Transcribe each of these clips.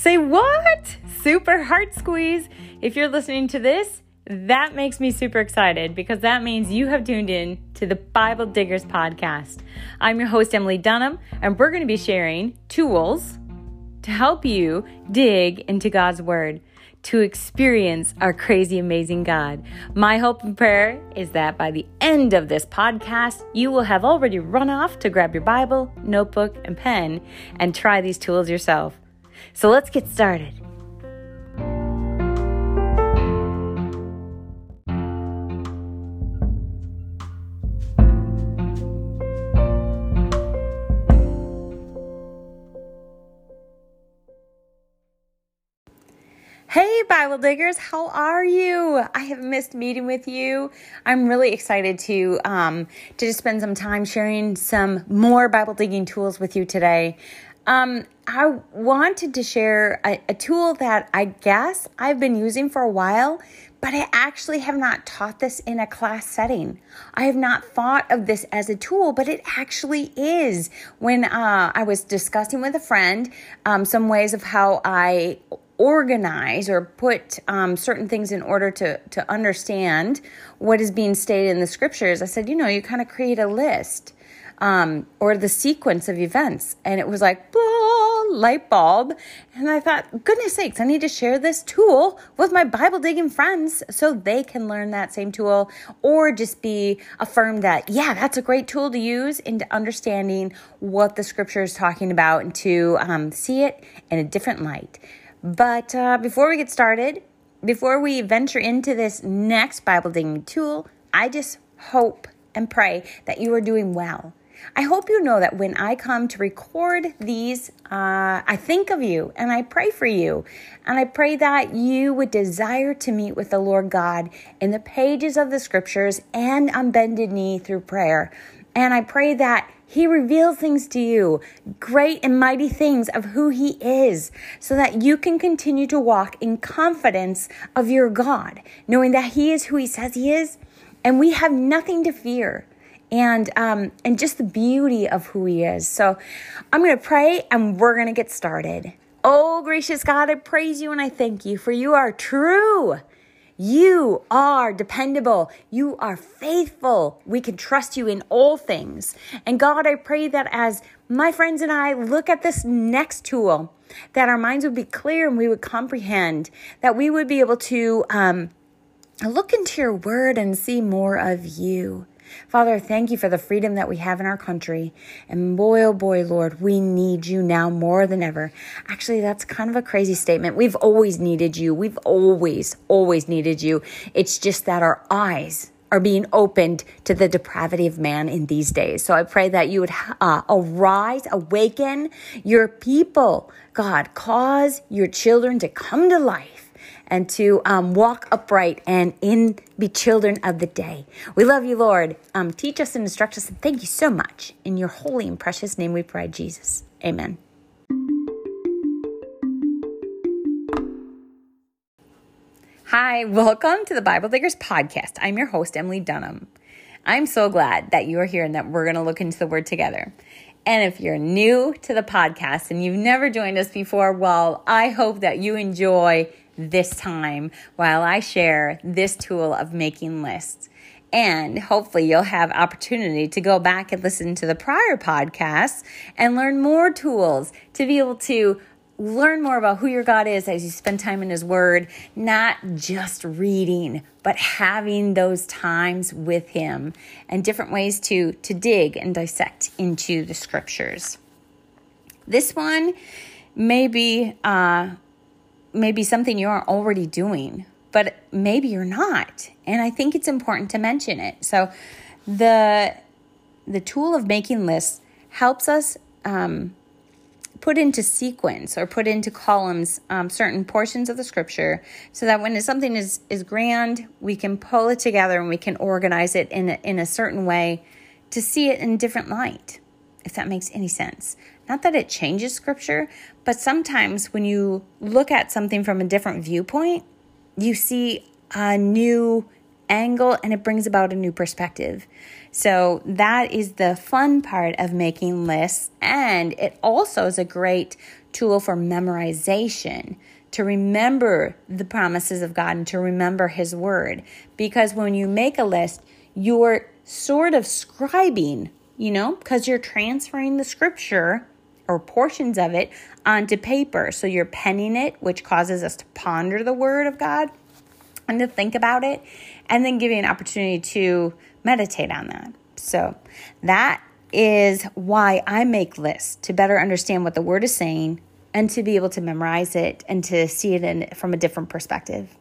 Say what? Super heart squeeze. If you're listening to this, that makes me super excited because that means you have tuned in to the Bible Diggers podcast. I'm your host, Emily Dunham, and we're going to be sharing tools to help you dig into God's Word to experience our crazy, amazing God. My hope and prayer is that by the end of this podcast, you will have already run off to grab your Bible, notebook, and pen and try these tools yourself. So let's get started. Hey, Bible diggers, how are you? I have missed meeting with you. I'm really excited to um, to just spend some time sharing some more Bible digging tools with you today. Um, I wanted to share a, a tool that I guess I've been using for a while, but I actually have not taught this in a class setting. I have not thought of this as a tool, but it actually is. When uh, I was discussing with a friend um, some ways of how I organize or put um, certain things in order to to understand what is being stated in the scriptures, I said, you know, you kind of create a list um, or the sequence of events, and it was like blah, light bulb. And I thought, goodness sakes, I need to share this tool with my Bible digging friends so they can learn that same tool, or just be affirmed that yeah, that's a great tool to use into understanding what the scripture is talking about and to um, see it in a different light. But uh, before we get started, before we venture into this next Bible digging tool, I just hope and pray that you are doing well. I hope you know that when I come to record these, uh, I think of you and I pray for you. And I pray that you would desire to meet with the Lord God in the pages of the scriptures and on bended knee through prayer. And I pray that he reveals things to you, great and mighty things of who He is, so that you can continue to walk in confidence of your God, knowing that He is who He says He is, and we have nothing to fear. And um, and just the beauty of who he is. So I'm gonna pray and we're gonna get started. Oh, gracious God, I praise you and I thank you for you are true. You are dependable. You are faithful. We can trust you in all things. And God, I pray that as my friends and I look at this next tool, that our minds would be clear and we would comprehend, that we would be able to um, look into your word and see more of you. Father, thank you for the freedom that we have in our country. And boy, oh boy, Lord, we need you now more than ever. Actually, that's kind of a crazy statement. We've always needed you. We've always, always needed you. It's just that our eyes are being opened to the depravity of man in these days. So I pray that you would uh, arise, awaken your people. God, cause your children to come to life and to um, walk upright and in be children of the day. We love you, Lord. Um, teach us and instruct us, and thank you so much. In your holy and precious name we pray, Jesus. Amen. Hi, welcome to the Bible Diggers podcast. I'm your host, Emily Dunham. I'm so glad that you are here and that we're going to look into the Word together. And if you're new to the podcast and you've never joined us before, well, I hope that you enjoy this time while I share this tool of making lists. And hopefully, you'll have opportunity to go back and listen to the prior podcasts and learn more tools to be able to learn more about who your God is as you spend time in His Word, not just reading, but having those times with Him and different ways to, to dig and dissect into the scriptures. This one may be uh, maybe something you're already doing, but maybe you're not. And I think it's important to mention it. So the the tool of making lists helps us um, put into sequence or put into columns um, certain portions of the scripture so that when something is, is grand, we can pull it together and we can organize it in a, in a certain way to see it in different light, if that makes any sense. Not that it changes scripture, but sometimes when you look at something from a different viewpoint, you see a new angle and it brings about a new perspective. So that is the fun part of making lists. And it also is a great tool for memorization to remember the promises of God and to remember His Word. Because when you make a list, you're sort of scribing, you know, because you're transferring the scripture or portions of it onto paper. So you're penning it, which causes us to ponder the Word of God and to think about it, and then give you an opportunity to meditate on that. So that is why I make lists to better understand what the Word is saying and to be able to memorize it and to see it in, from a different perspective.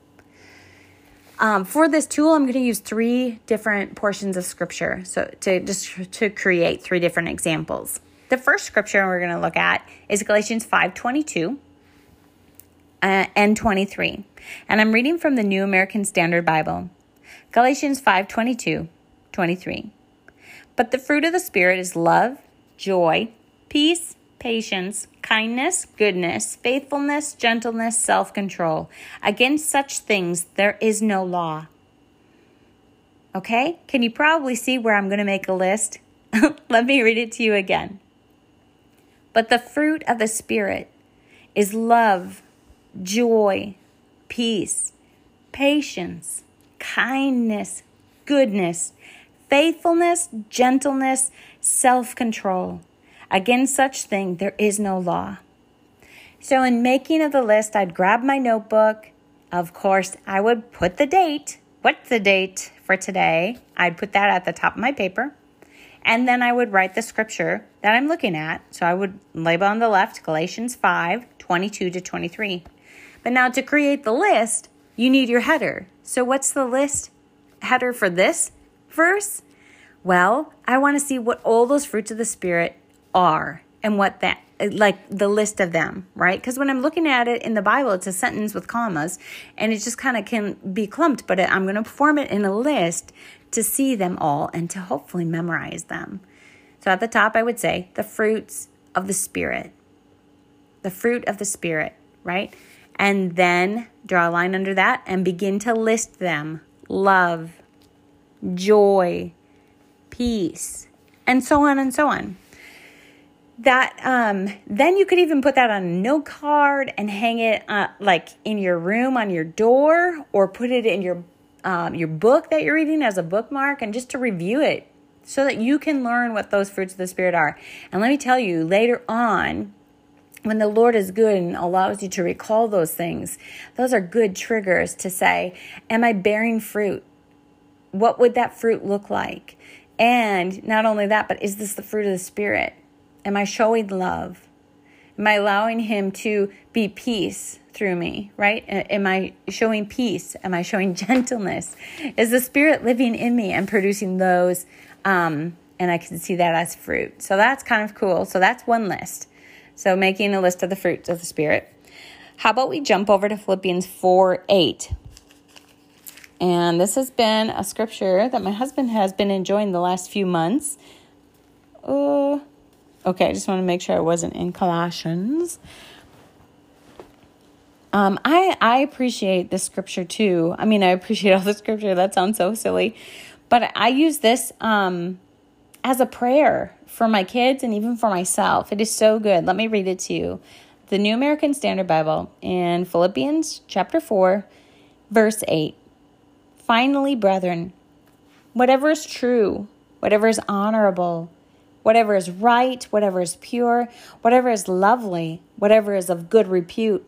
Um, for this tool, I'm going to use three different portions of scripture. So to just to create three different examples. The first scripture we're going to look at is Galatians 5:22 uh, and 23. And I'm reading from the New American Standard Bible. Galatians 5:22, 23. But the fruit of the spirit is love, joy, peace, patience, kindness, goodness, faithfulness, gentleness, self control. Against such things there is no law. Okay? Can you probably see where I'm going to make a list? Let me read it to you again. But the fruit of the Spirit is love, joy, peace, patience, kindness, goodness, faithfulness, gentleness, self control. Against such thing there is no law. So, in making of the list, I'd grab my notebook. Of course, I would put the date. What's the date for today? I'd put that at the top of my paper. And then I would write the scripture that I'm looking at. So I would label on the left Galatians 5 22 to 23. But now to create the list, you need your header. So, what's the list header for this verse? Well, I want to see what all those fruits of the Spirit are and what that like the list of them, right? Because when I'm looking at it in the Bible, it's a sentence with commas and it just kind of can be clumped, but I'm going to form it in a list to see them all and to hopefully memorize them. So at the top, I would say the fruits of the Spirit. The fruit of the Spirit, right? And then draw a line under that and begin to list them love, joy, peace, and so on and so on that um, then you could even put that on a note card and hang it uh, like in your room on your door or put it in your um, your book that you're reading as a bookmark and just to review it so that you can learn what those fruits of the spirit are and let me tell you later on when the Lord is good and allows you to recall those things, those are good triggers to say, Am I bearing fruit? What would that fruit look like? And not only that, but is this the fruit of the Spirit? Am I showing love? Am I allowing Him to be peace through me, right? Am I showing peace? Am I showing gentleness? Is the Spirit living in me and producing those? Um, and I can see that as fruit. So that's kind of cool. So that's one list. So making a list of the fruits of the Spirit. How about we jump over to Philippians 4 8? And this has been a scripture that my husband has been enjoying the last few months. Uh, Okay, I just want to make sure I wasn't in Colossians. Um, I I appreciate this scripture too. I mean, I appreciate all the scripture. That sounds so silly, but I use this um, as a prayer for my kids and even for myself. It is so good. Let me read it to you. The New American Standard Bible in Philippians chapter four, verse eight. Finally, brethren, whatever is true, whatever is honorable whatever is right, whatever is pure, whatever is lovely, whatever is of good repute.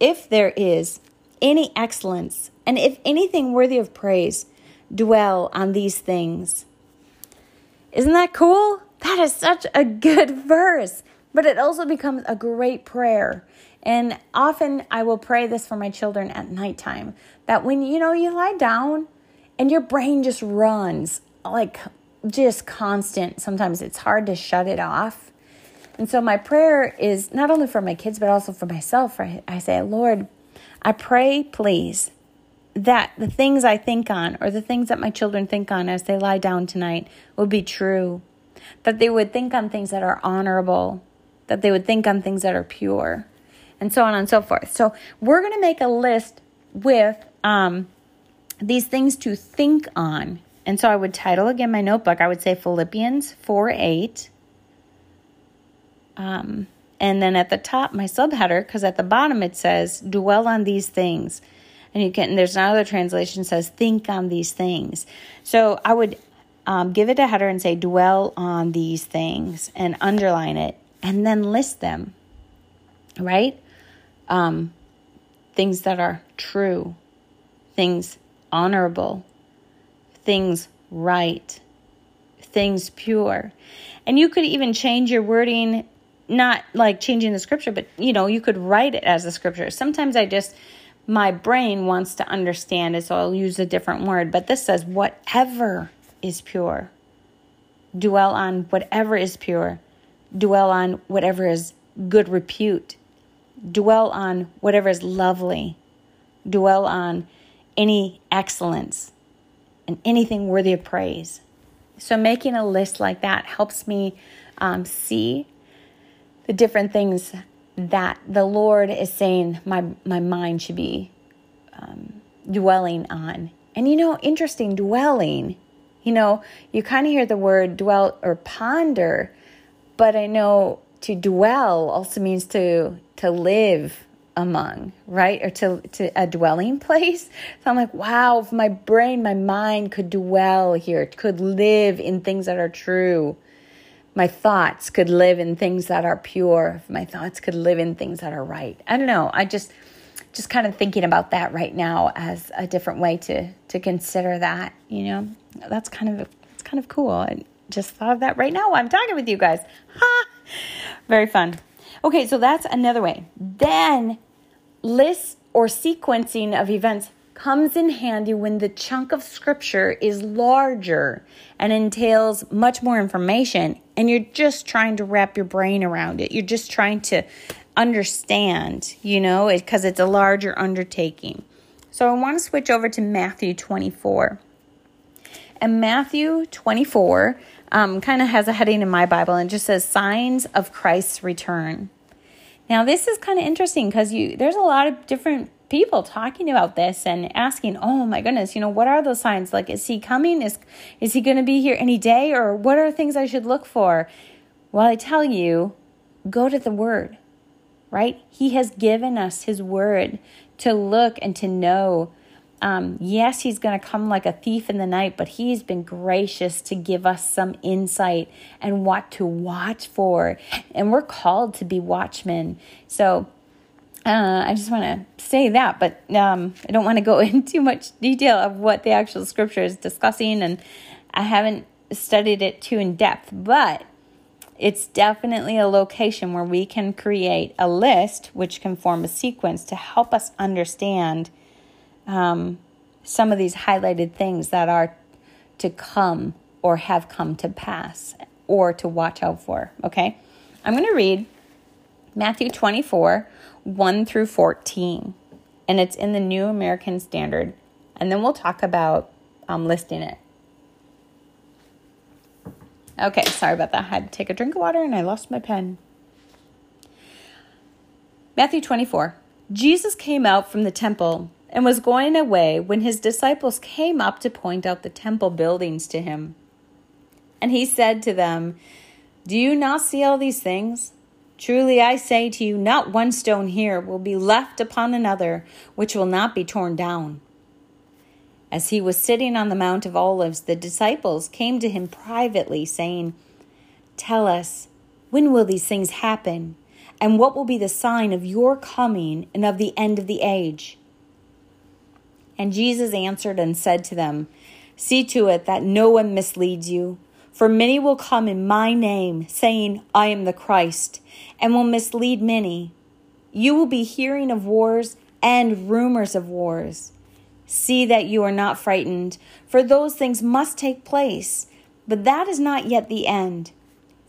If there is any excellence, and if anything worthy of praise, dwell on these things. Isn't that cool? That is such a good verse, but it also becomes a great prayer. And often I will pray this for my children at nighttime that when you know you lie down and your brain just runs like just constant. Sometimes it's hard to shut it off. And so my prayer is not only for my kids, but also for myself. I, I say, Lord, I pray, please, that the things I think on or the things that my children think on as they lie down tonight would be true. That they would think on things that are honorable, that they would think on things that are pure, and so on and so forth. So we're going to make a list with um, these things to think on And so I would title again my notebook, I would say Philippians 4 8. Um, and then at the top, my subheader, because at the bottom it says, dwell on these things. And you can, there's another translation says, think on these things. So I would um, give it a header and say, dwell on these things and underline it and then list them, right? Um, things that are true, things honorable, things right, things pure. And you could even change your wording, not like changing the scripture, but you know, you could write it as a scripture. Sometimes I just, my brain wants to understand it, so I'll use a different word. But this says, whatever is pure. Dwell on whatever is pure. Dwell on whatever is good repute. Dwell on whatever is lovely. Dwell on any excellence and anything worthy of praise. So, making a list like that helps me um, see the different things that the Lord is saying my, my mind should be um, dwelling on. And you know, interesting, dwelling, you know, you kind of hear the word dwell or ponder, but I know to dwell also means to to live among, right? Or to, to a dwelling place. So I'm like, wow, if my brain, my mind could dwell here, could live in things that are true. My thoughts could live in things that are pure. If my thoughts could live in things that are right. I don't know. I just just kind of thinking about that right now as a different way to to consider that, you know. That's kind of it's kind of cool. I just thought of that right now I'm talking with you guys. Ha! Very fun. Okay, so that's another way. Then lists or sequencing of events comes in handy when the chunk of scripture is larger and entails much more information and you're just trying to wrap your brain around it. You're just trying to understand, you know, because it, it's a larger undertaking. So I want to switch over to Matthew 24. And Matthew 24 um, kind of has a heading in my Bible and just says signs of Christ's return. Now this is kind of interesting because you there's a lot of different people talking about this and asking, "Oh my goodness, you know, what are those signs? Like is he coming? Is is he going to be here any day or what are things I should look for?" Well, I tell you, go to the word. Right? He has given us his word to look and to know um, yes, he's going to come like a thief in the night, but he's been gracious to give us some insight and what to watch for. And we're called to be watchmen. So uh, I just want to say that, but um, I don't want to go into too much detail of what the actual scripture is discussing. And I haven't studied it too in depth, but it's definitely a location where we can create a list which can form a sequence to help us understand um, some of these highlighted things that are to come or have come to pass or to watch out for. Okay, I'm going to read Matthew 24 1 through 14, and it's in the New American Standard, and then we'll talk about um, listing it. Okay, sorry about that. I had to take a drink of water and I lost my pen. Matthew 24. Jesus came out from the temple and was going away when his disciples came up to point out the temple buildings to him. And he said to them, Do you not see all these things? Truly I say to you, not one stone here will be left upon another which will not be torn down. As he was sitting on the Mount of Olives, the disciples came to him privately, saying, Tell us, when will these things happen? And what will be the sign of your coming and of the end of the age? And Jesus answered and said to them, See to it that no one misleads you. For many will come in my name, saying, I am the Christ, and will mislead many. You will be hearing of wars and rumors of wars. See that you are not frightened, for those things must take place, but that is not yet the end.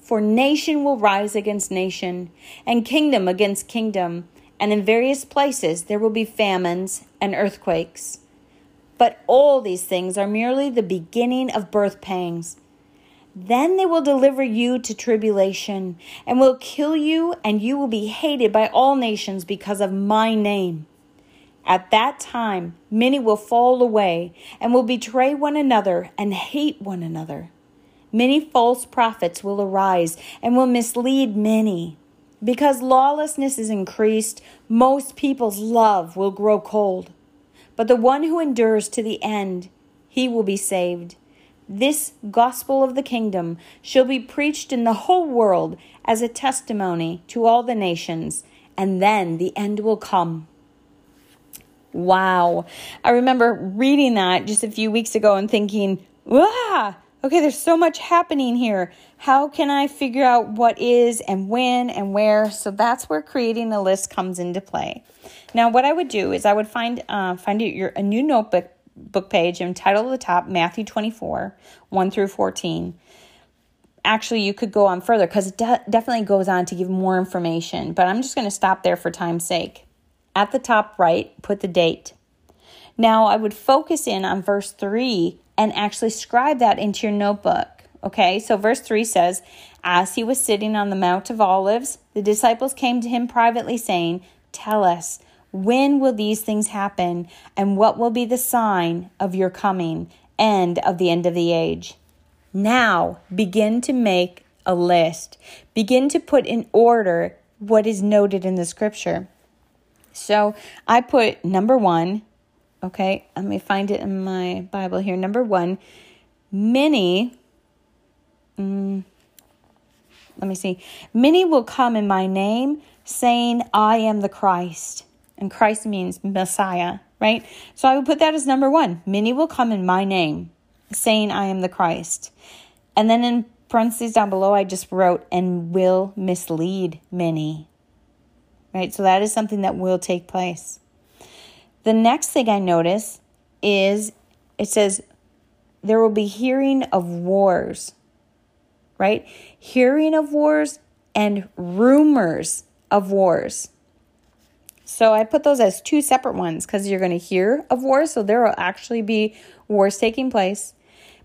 For nation will rise against nation, and kingdom against kingdom and in various places there will be famines and earthquakes. But all these things are merely the beginning of birth pangs. Then they will deliver you to tribulation and will kill you, and you will be hated by all nations because of my name. At that time, many will fall away and will betray one another and hate one another. Many false prophets will arise and will mislead many. Because lawlessness is increased, most people's love will grow cold. But the one who endures to the end, he will be saved. This gospel of the kingdom shall be preached in the whole world as a testimony to all the nations, and then the end will come. Wow. I remember reading that just a few weeks ago and thinking, wow, okay, there's so much happening here. How can I figure out what is and when and where? So that's where creating a list comes into play. Now, what I would do is I would find uh, find your a new notebook book page and title the top Matthew 24, 1 through 14. Actually, you could go on further because it de- definitely goes on to give more information, but I'm just going to stop there for time's sake. At the top right, put the date. Now, I would focus in on verse 3 and actually scribe that into your notebook. Okay, so verse 3 says, As he was sitting on the Mount of Olives, the disciples came to him privately, saying, Tell us, when will these things happen? And what will be the sign of your coming and of the end of the age? Now begin to make a list. Begin to put in order what is noted in the scripture. So I put number one, okay, let me find it in my Bible here. Number one, many, mm, let me see, many will come in my name saying, I am the Christ and Christ means Messiah, right? So I would put that as number one. Many will come in my name, saying, I am the Christ. And then in parentheses down below, I just wrote, and will mislead many, right? So that is something that will take place. The next thing I notice is it says, there will be hearing of wars, right? Hearing of wars and rumors of wars. So I put those as two separate ones because you're going to hear of wars. So there will actually be wars taking place,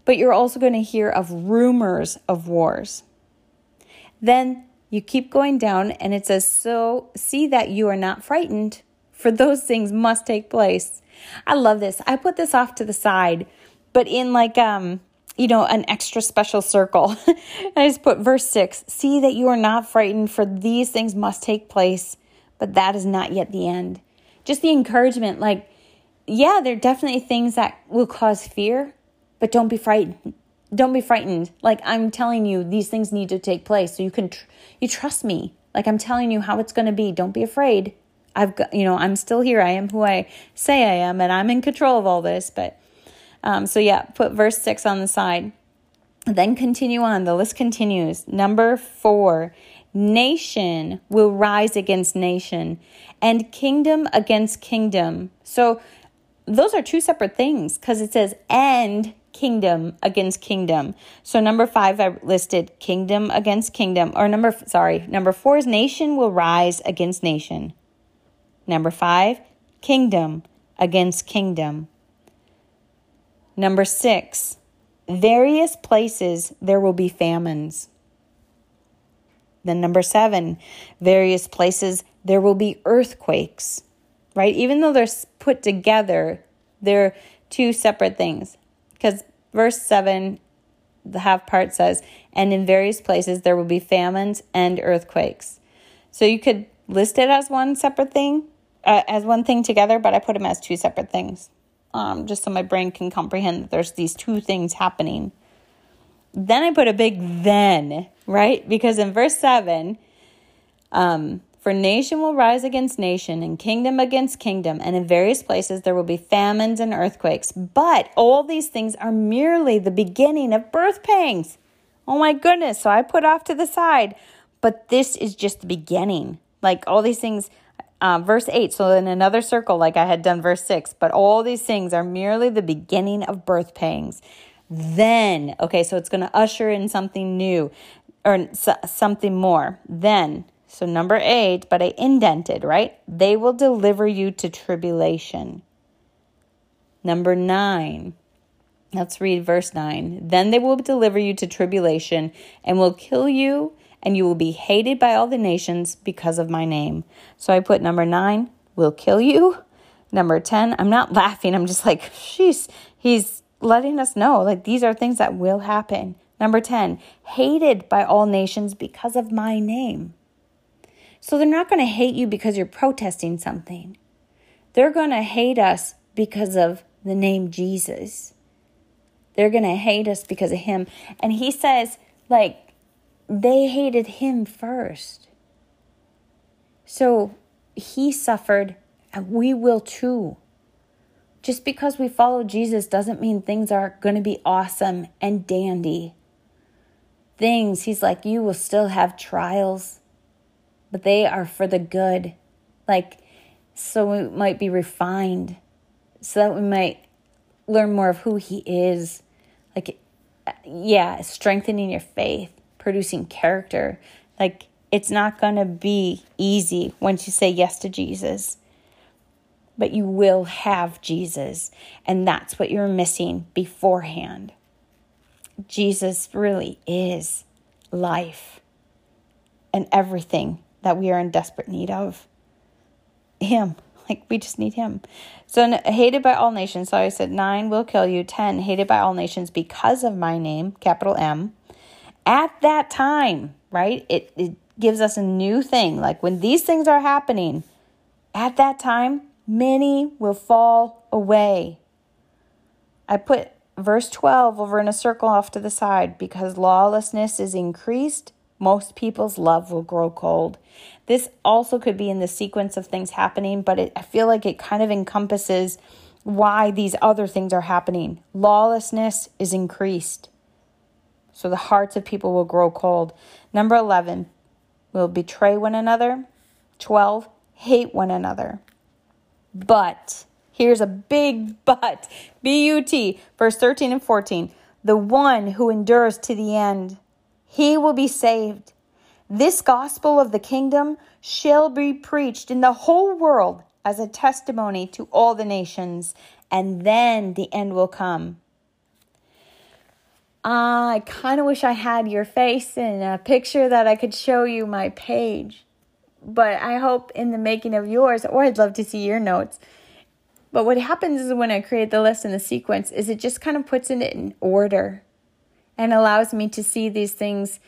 but you're also going to hear of rumors of wars. Then you keep going down and it says, So see that you are not frightened, for those things must take place. I love this. I put this off to the side, but in like, um, you know, an extra special circle. I just put verse 6 See that you are not frightened, for these things must take place but that is not yet the end. Just the encouragement like, yeah, there are definitely things that will cause fear, but don't be frightened. Don't be frightened. Like I'm telling you, these things need to take place. So you can, tr- you trust me. Like I'm telling you how it's going to be. Don't be afraid. I've got, you know, I'm still here. I am who I say I am, and I'm in control of all this. But, um, so yeah, put verse six on the side. Then continue on. The list continues. Number four, Nation will rise against nation and kingdom against kingdom. So those are two separate things because it says and kingdom against kingdom. So number 5 I listed kingdom against kingdom or number sorry, number 4 is nation will rise against nation. Number 5 kingdom against kingdom. Number 6 various places there will be famines. Then, number seven, various places there will be earthquakes, right? Even though they're put together, they're two separate things. Because verse seven, the half part says, and in various places there will be famines and earthquakes. So you could list it as one separate thing, uh, as one thing together, but I put them as two separate things, um, just so my brain can comprehend that there's these two things happening. Then I put a big then, right? Because in verse 7, um, for nation will rise against nation and kingdom against kingdom, and in various places there will be famines and earthquakes. But all these things are merely the beginning of birth pangs. Oh my goodness. So I put off to the side, but this is just the beginning. Like all these things, uh, verse 8, so in another circle, like I had done verse 6, but all these things are merely the beginning of birth pangs. Then, okay, so it's going to usher in something new or something more. Then, so number eight, but I indented, right? They will deliver you to tribulation. Number nine, let's read verse nine. Then they will deliver you to tribulation and will kill you, and you will be hated by all the nations because of my name. So I put number nine, will kill you. Number 10, I'm not laughing. I'm just like, sheesh. He's letting us know like these are things that will happen. Number 10, hated by all nations because of my name. So they're not going to hate you because you're protesting something. They're going to hate us because of the name Jesus. They're going to hate us because of him. And he says, like, they hated him first. So he suffered, and we will too. Just because we follow Jesus doesn't mean things are going to be awesome and dandy. Things, he's like, you will still have trials, but they are for the good. Like, so we might be refined, so that we might learn more of who he is. Like, yeah, strengthening your faith, producing character. Like, it's not going to be easy once you say yes to Jesus, but you will have Jesus. And that's what you're missing beforehand. Jesus really is life and everything that we are in desperate need of. Him. Like, we just need him. So, hated by all nations. So I said, nine will kill you. Ten, hated by all nations because of my name, capital M. At that time, right? It, it gives us a new thing. Like when these things are happening, at that time, many will fall away. I put verse 12 over in a circle off to the side because lawlessness is increased. Most people's love will grow cold. This also could be in the sequence of things happening, but it, I feel like it kind of encompasses why these other things are happening. Lawlessness is increased. So the hearts of people will grow cold. Number 11, will betray one another. 12, hate one another. But, here's a big but, B U T, verse 13 and 14. The one who endures to the end, he will be saved. This gospel of the kingdom shall be preached in the whole world as a testimony to all the nations, and then the end will come. I kind of wish I had your face in a picture that I could show you my page. But I hope in the making of yours, or I'd love to see your notes. But what happens is when I create the list and the sequence is it just kind of puts it in order and allows me to see these things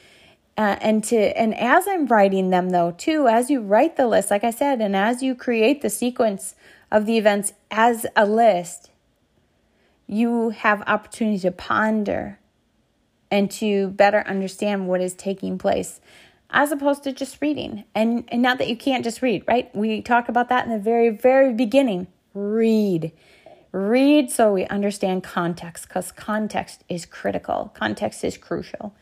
uh, and to and as I'm writing them though too as you write the list like I said and as you create the sequence of the events as a list you have opportunity to ponder and to better understand what is taking place as opposed to just reading. And, and not that you can't just read, right? We talk about that in the very, very beginning. Read. Read so we understand context because context is critical, context is crucial.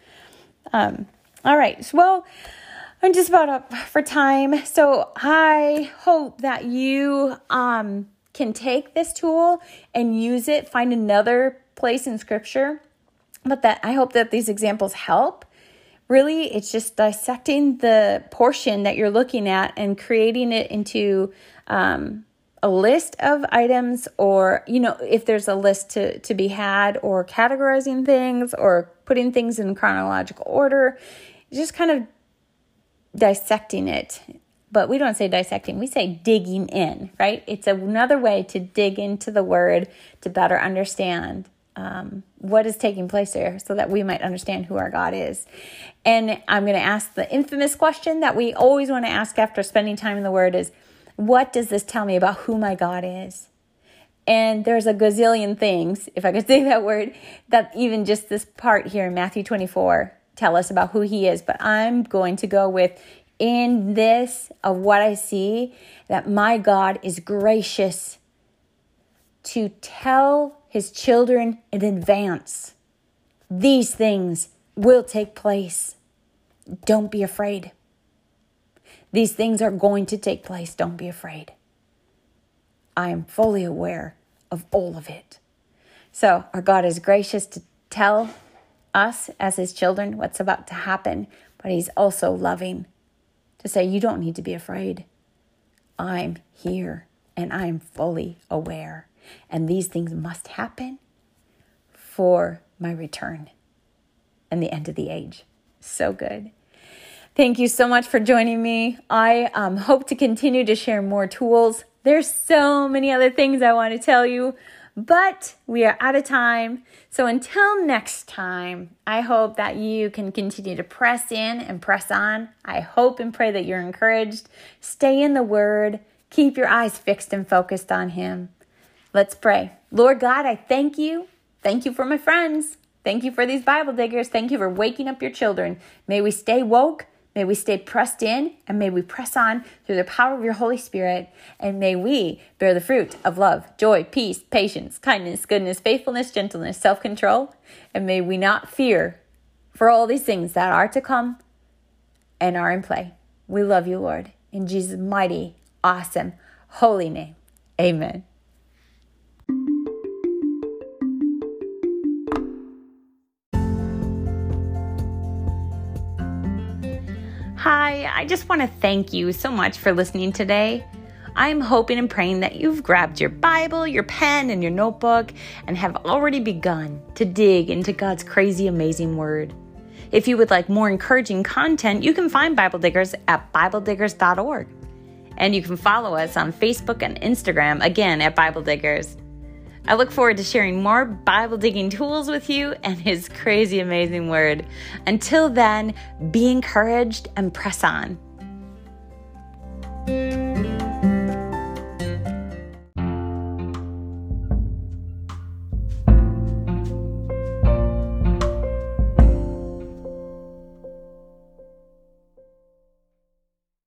Um, all right, so, well, I'm just about up for time. So I hope that you um, can take this tool and use it, find another place in scripture but that I hope that these examples help. Really, it's just dissecting the portion that you're looking at and creating it into um, a list of items, or you know, if there's a list to to be had, or categorizing things, or putting things in chronological order. Just kind of dissecting it but we don't say dissecting, we say digging in, right? It's another way to dig into the word to better understand um, what is taking place there so that we might understand who our God is. And I'm going to ask the infamous question that we always want to ask after spending time in the Word is, what does this tell me about who my God is? And there's a gazillion things, if I could say that word, that even just this part here in Matthew 24 tell us about who he is. But I'm going to go with in this of what I see that my God is gracious to tell his children in advance. These things will take place. Don't be afraid. These things are going to take place. Don't be afraid. I am fully aware of all of it. So, our God is gracious to tell us as His children what's about to happen, but He's also loving to say, You don't need to be afraid. I'm here and I'm fully aware. And these things must happen for my return and the end of the age. So good. Thank you so much for joining me. I um, hope to continue to share more tools There's so many other things I want to tell you, but we are out of time. So until next time, I hope that you can continue to press in and press on. I hope and pray that you're encouraged. Stay in the Word, keep your eyes fixed and focused on Him. Let's pray. Lord God, I thank you. Thank you for my friends. Thank you for these Bible diggers. Thank you for waking up your children. May we stay woke May we stay pressed in and may we press on through the power of your Holy Spirit. And may we bear the fruit of love, joy, peace, patience, kindness, goodness, faithfulness, gentleness, self control. And may we not fear for all these things that are to come and are in play. We love you, Lord. In Jesus' mighty, awesome, holy name. Amen. Hi, I just want to thank you so much for listening today. I'm hoping and praying that you've grabbed your Bible, your pen, and your notebook and have already begun to dig into God's crazy, amazing Word. If you would like more encouraging content, you can find Bible Diggers at BibleDiggers.org. And you can follow us on Facebook and Instagram, again at Bible Diggers. I look forward to sharing more Bible digging tools with you and His crazy, amazing word. Until then, be encouraged and press on.